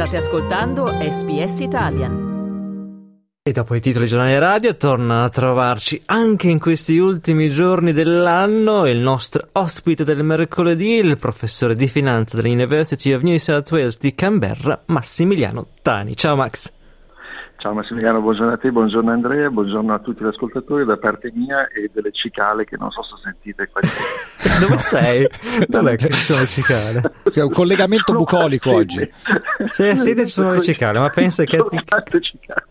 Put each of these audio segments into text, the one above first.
State ascoltando SBS Italian. E dopo i titoli giornali radio torna a trovarci anche in questi ultimi giorni dell'anno il nostro ospite del mercoledì, il professore di finanza dell'University of New South Wales di Canberra, Massimiliano Tani. Ciao Max. Ciao Massimiliano, buongiorno a te, buongiorno Andrea, buongiorno a tutti gli ascoltatori da parte mia e delle cicale che non so se sentite qua. Dove sei? Dov'è che ci sono le cicale? C'è un collegamento bucolico oggi. Se a sede ci sono le cicale, ma pensa che... Cicale.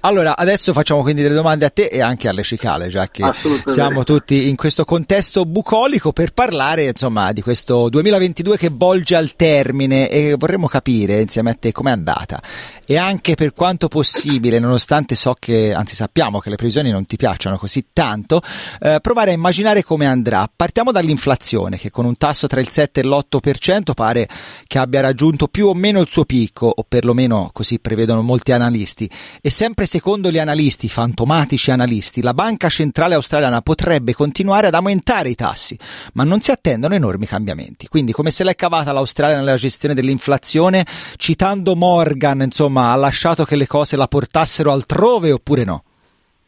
Allora, adesso facciamo quindi delle domande a te e anche alle cicale, già che siamo tutti in questo contesto bucolico per parlare, insomma, di questo 2022 che volge al termine e vorremmo capire insieme a te com'è andata. E anche per quanto possibile, nonostante so che, anzi sappiamo che le previsioni non ti piacciono così tanto, eh, provare a immaginare come andrà. Partiamo dall'inflazione che con un tasso tra il 7 e l'8% pare che abbia raggiunto più o meno il suo picco, o perlomeno così prevedono molti analisti e sempre secondo gli analisti, fantomatici analisti, la banca centrale australiana potrebbe continuare ad aumentare i tassi, ma non si attendono enormi cambiamenti. Quindi come se l'è cavata l'Australia nella gestione dell'inflazione, citando Morgan, insomma, ha lasciato che le cose la portassero altrove oppure no?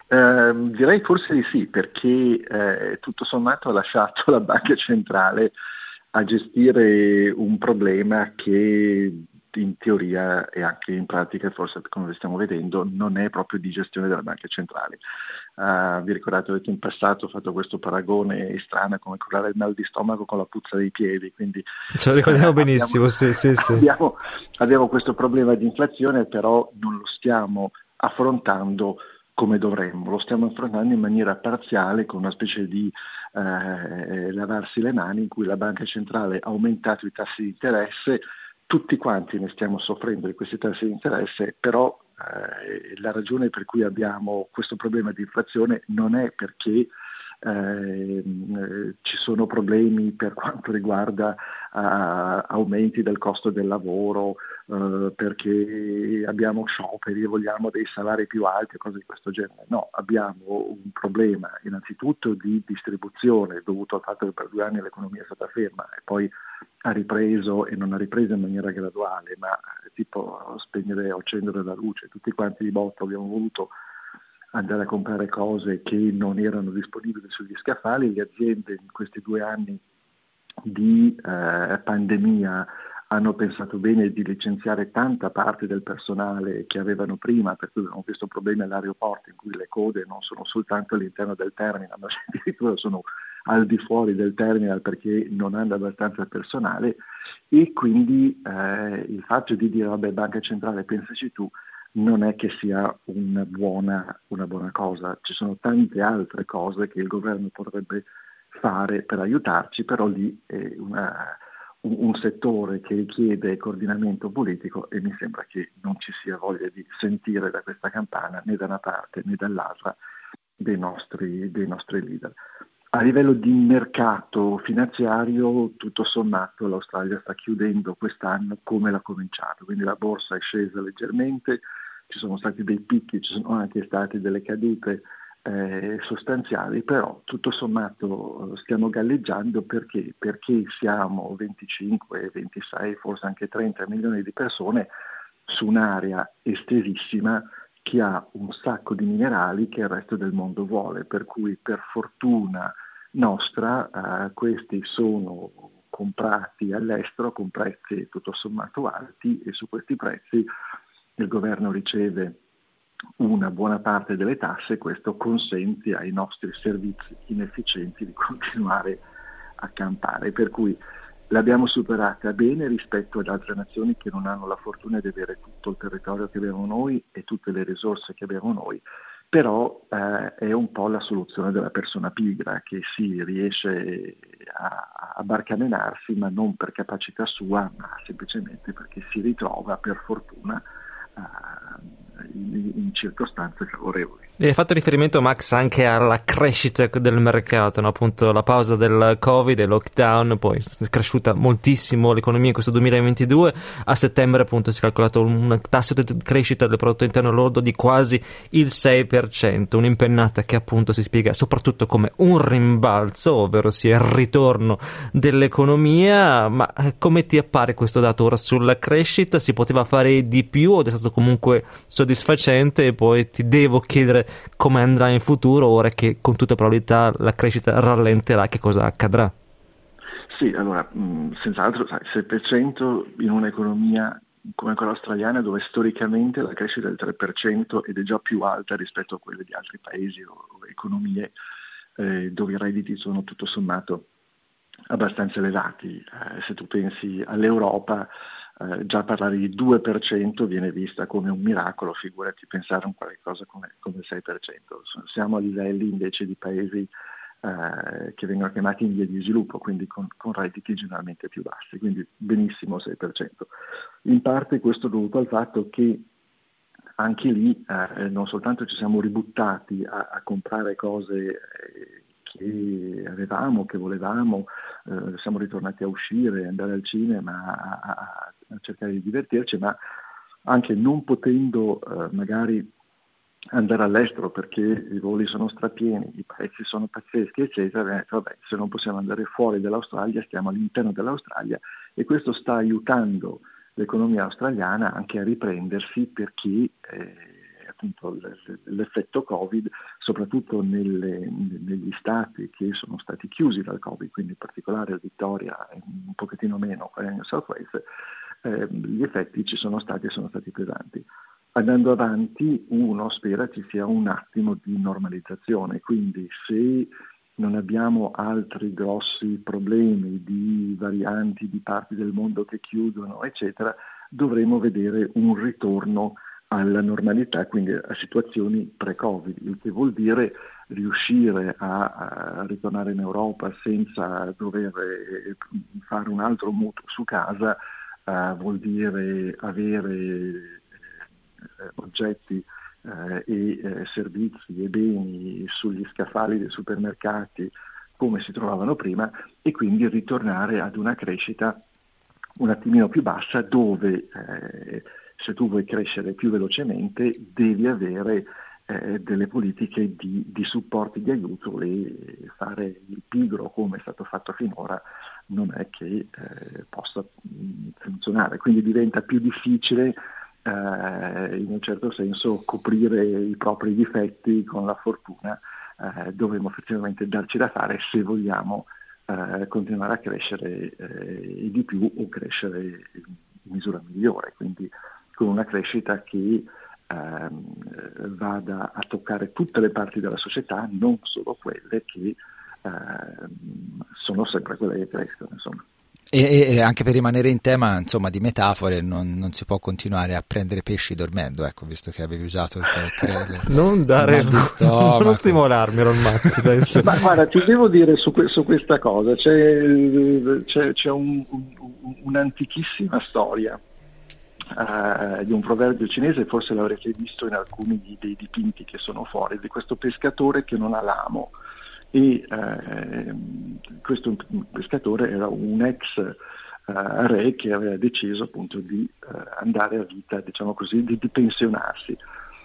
Eh, direi forse di sì, perché eh, tutto sommato ha lasciato la banca centrale a gestire un problema che in teoria e anche in pratica, forse come stiamo vedendo, non è proprio di gestione delle banche centrali. Uh, vi ricordate che in passato ho fatto questo paragone strano come curare il mal di stomaco con la puzza dei piedi, quindi ce lo ricordiamo uh, benissimo, abbiamo, sì, sì, sì. Abbiamo, abbiamo questo problema di inflazione, però non lo stiamo affrontando come dovremmo, lo stiamo affrontando in maniera parziale con una specie di eh, lavarsi le mani in cui la banca centrale ha aumentato i tassi di interesse tutti quanti ne stiamo soffrendo di questi tassi di interesse, però eh, la ragione per cui abbiamo questo problema di inflazione non è perché eh, ci sono problemi per quanto riguarda uh, aumenti del costo del lavoro, uh, perché abbiamo scioperi e vogliamo dei salari più alti cose di questo genere. No, abbiamo un problema innanzitutto di distribuzione dovuto al fatto che per due anni l'economia è stata ferma e poi ha ripreso e non ha ripreso in maniera graduale, ma tipo spegnere o accendere la luce, tutti quanti di botto abbiamo voluto andare a comprare cose che non erano disponibili sugli scaffali, le aziende in questi due anni di eh, pandemia hanno pensato bene di licenziare tanta parte del personale che avevano prima, per cui abbiamo questo problema all'aeroporto in cui le code non sono soltanto all'interno del terminal, ma addirittura sono al di fuori del terminal perché non hanno abbastanza personale. E quindi eh, il fatto di dire vabbè banca centrale pensaci tu non è che sia una buona, una buona cosa, ci sono tante altre cose che il governo potrebbe fare per aiutarci, però lì è una, un, un, settore che richiede coordinamento politico e mi sembra che non ci sia voglia di sentire da questa campana né da una parte né dall'altra dei nostri, dei nostri leader. A livello di mercato finanziario, tutto sommato, l'Australia sta chiudendo quest'anno come l'ha cominciato, quindi la borsa è scesa leggermente, ci sono stati dei picchi, ci sono anche state delle cadute eh, sostanziali, però tutto sommato stiamo galleggiando perché? perché siamo 25, 26, forse anche 30 milioni di persone su un'area estesissima che ha un sacco di minerali che il resto del mondo vuole, per cui per fortuna nostra eh, questi sono comprati all'estero con prezzi tutto sommato alti e su questi prezzi il governo riceve una buona parte delle tasse questo consente ai nostri servizi inefficienti di continuare a campare. Per cui l'abbiamo superata bene rispetto ad altre nazioni che non hanno la fortuna di avere tutto il territorio che abbiamo noi e tutte le risorse che abbiamo noi, però eh, è un po' la soluzione della persona pigra che si riesce a, a barcamenarsi ma non per capacità sua ma semplicemente perché si ritrova per fortuna in, in, circostanze favorevoli. Hai fatto riferimento, Max, anche alla crescita del mercato, no? appunto la pausa del Covid e lockdown, poi è cresciuta moltissimo l'economia in questo 2022, a settembre appunto si è calcolato un tasso di crescita del prodotto interno lordo di quasi il 6%, un'impennata che appunto si spiega soprattutto come un rimbalzo, ovvero sia il ritorno dell'economia, ma eh, come ti appare questo dato ora sulla crescita? Si poteva fare di più o è stato comunque soddisfacente e poi ti devo chiedere come andrà in futuro ora che con tutta probabilità la crescita rallenterà, che cosa accadrà? Sì, allora, mh, senz'altro sai, 6% in un'economia come quella australiana dove storicamente la crescita è del 3% ed è già più alta rispetto a quelle di altri paesi o, o economie eh, dove i redditi sono tutto sommato abbastanza elevati. Eh, se tu pensi all'Europa, eh, già parlare di 2% viene vista come un miracolo, figurati pensare a un qualcosa come, come il 6%. Siamo a livelli invece di paesi eh, che vengono chiamati in via di sviluppo, quindi con, con redditi generalmente più bassi, quindi benissimo 6%. In parte questo è dovuto al fatto che anche lì eh, non soltanto ci siamo ributtati a, a comprare cose eh, che avevamo, che volevamo, eh, siamo ritornati a uscire, andare al cinema, a, a cercare di divertirci, ma anche non potendo eh, magari andare all'estero perché i voli sono strapieni, i prezzi sono pazzeschi, eccetera, detto, vabbè, se non possiamo andare fuori dall'Australia, stiamo all'interno dell'Australia e questo sta aiutando l'economia australiana anche a riprendersi perché eh, l'effetto Covid, soprattutto nelle, negli stati che sono stati chiusi dal Covid, quindi in particolare Vittoria un pochettino meno qua nel South West, eh, gli effetti ci sono stati e sono stati pesanti. Andando avanti uno spera ci sia un attimo di normalizzazione, quindi se non abbiamo altri grossi problemi di varianti di parti del mondo che chiudono, eccetera, dovremo vedere un ritorno alla normalità, quindi a situazioni pre-Covid, il che vuol dire riuscire a, a ritornare in Europa senza dover eh, fare un altro mutuo su casa, uh, vuol dire avere eh, oggetti eh, e eh, servizi e beni sugli scaffali dei supermercati come si trovavano prima e quindi ritornare ad una crescita un attimino più bassa dove eh, se tu vuoi crescere più velocemente devi avere eh, delle politiche di, di supporto di aiuto e fare il pigro come è stato fatto finora non è che eh, possa mm, funzionare, quindi diventa più difficile eh, in un certo senso coprire i propri difetti con la fortuna, eh, dovremo effettivamente darci da fare se vogliamo eh, continuare a crescere eh, di più o crescere in misura migliore. Quindi con una crescita che ehm, vada a toccare tutte le parti della società, non solo quelle che sono sempre quelle che crescono. Insomma. E, e, anche per rimanere in tema insomma, di metafore, non, non, si può continuare a prendere pesci dormendo, ecco, visto che avevi usato il credo. non dare non stimolarmi, Ron Max. Ma guarda, ti devo dire su, su questa cosa: c'è, c'è, c'è un, un, un'antichissima storia eh, di un proverbio cinese, forse l'avrete visto in alcuni dei dipinti che sono fuori, di questo pescatore che non ha l'amo. E eh, questo pescatore era un ex eh, re che aveva deciso appunto di eh, andare a vita, diciamo così, di, di pensionarsi.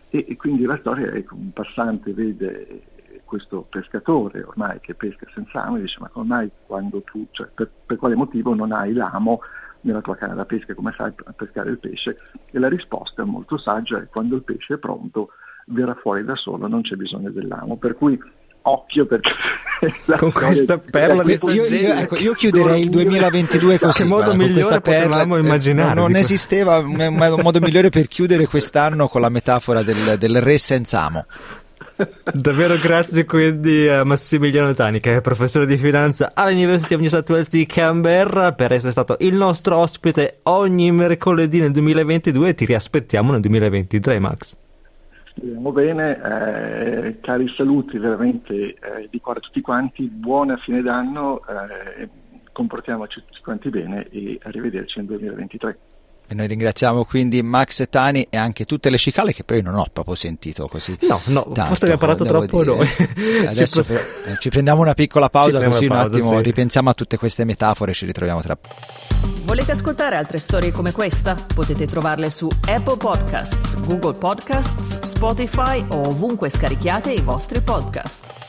E, e, quindi la storia è che un passante vede questo pescatore ormai che pesca senza amo e dice ma ormai quando tu, cioè, per, per quale motivo non hai l'amo nella tua canna da pesca, come sai a pescare il pesce? E la risposta molto saggia è quando il pesce è pronto verrà fuori da solo, non c'è bisogno dell'amo. Per cui occhio perché con questa perla di io, io, ecco, io chiuderei il 2022 così che modo guarda, migliore potevamo immaginare non, non esisteva un, modo migliore per chiudere quest'anno con la metafora del, del re senza amo. Davvero grazie quindi a Massimiliano Tani, che è professore di finanza all'University of New South Wales di Canberra, per essere stato il nostro ospite ogni mercoledì nel 2022 e ti riaspettiamo nel 2023, Max. Speriamo bene, eh, cari saluti veramente eh, di cuore a tutti quanti, buona fine d'anno, eh, comportiamoci tutti quanti bene e arrivederci nel 2023. E noi ringraziamo quindi Max Tani e anche tutte le cicale che poi non ho proprio sentito così. No, no, tanto, forse abbiamo parlato troppo dire. noi. Adesso ci, pre- ci, prendiamo una piccola pausa così pausa, un attimo sì. ripensiamo a tutte queste metafore e ci ritroviamo tra poco. Volete ascoltare altre storie come questa? Potete trovarle su Apple Podcasts, Google Podcasts, Spotify o ovunque scarichiate i vostri podcast.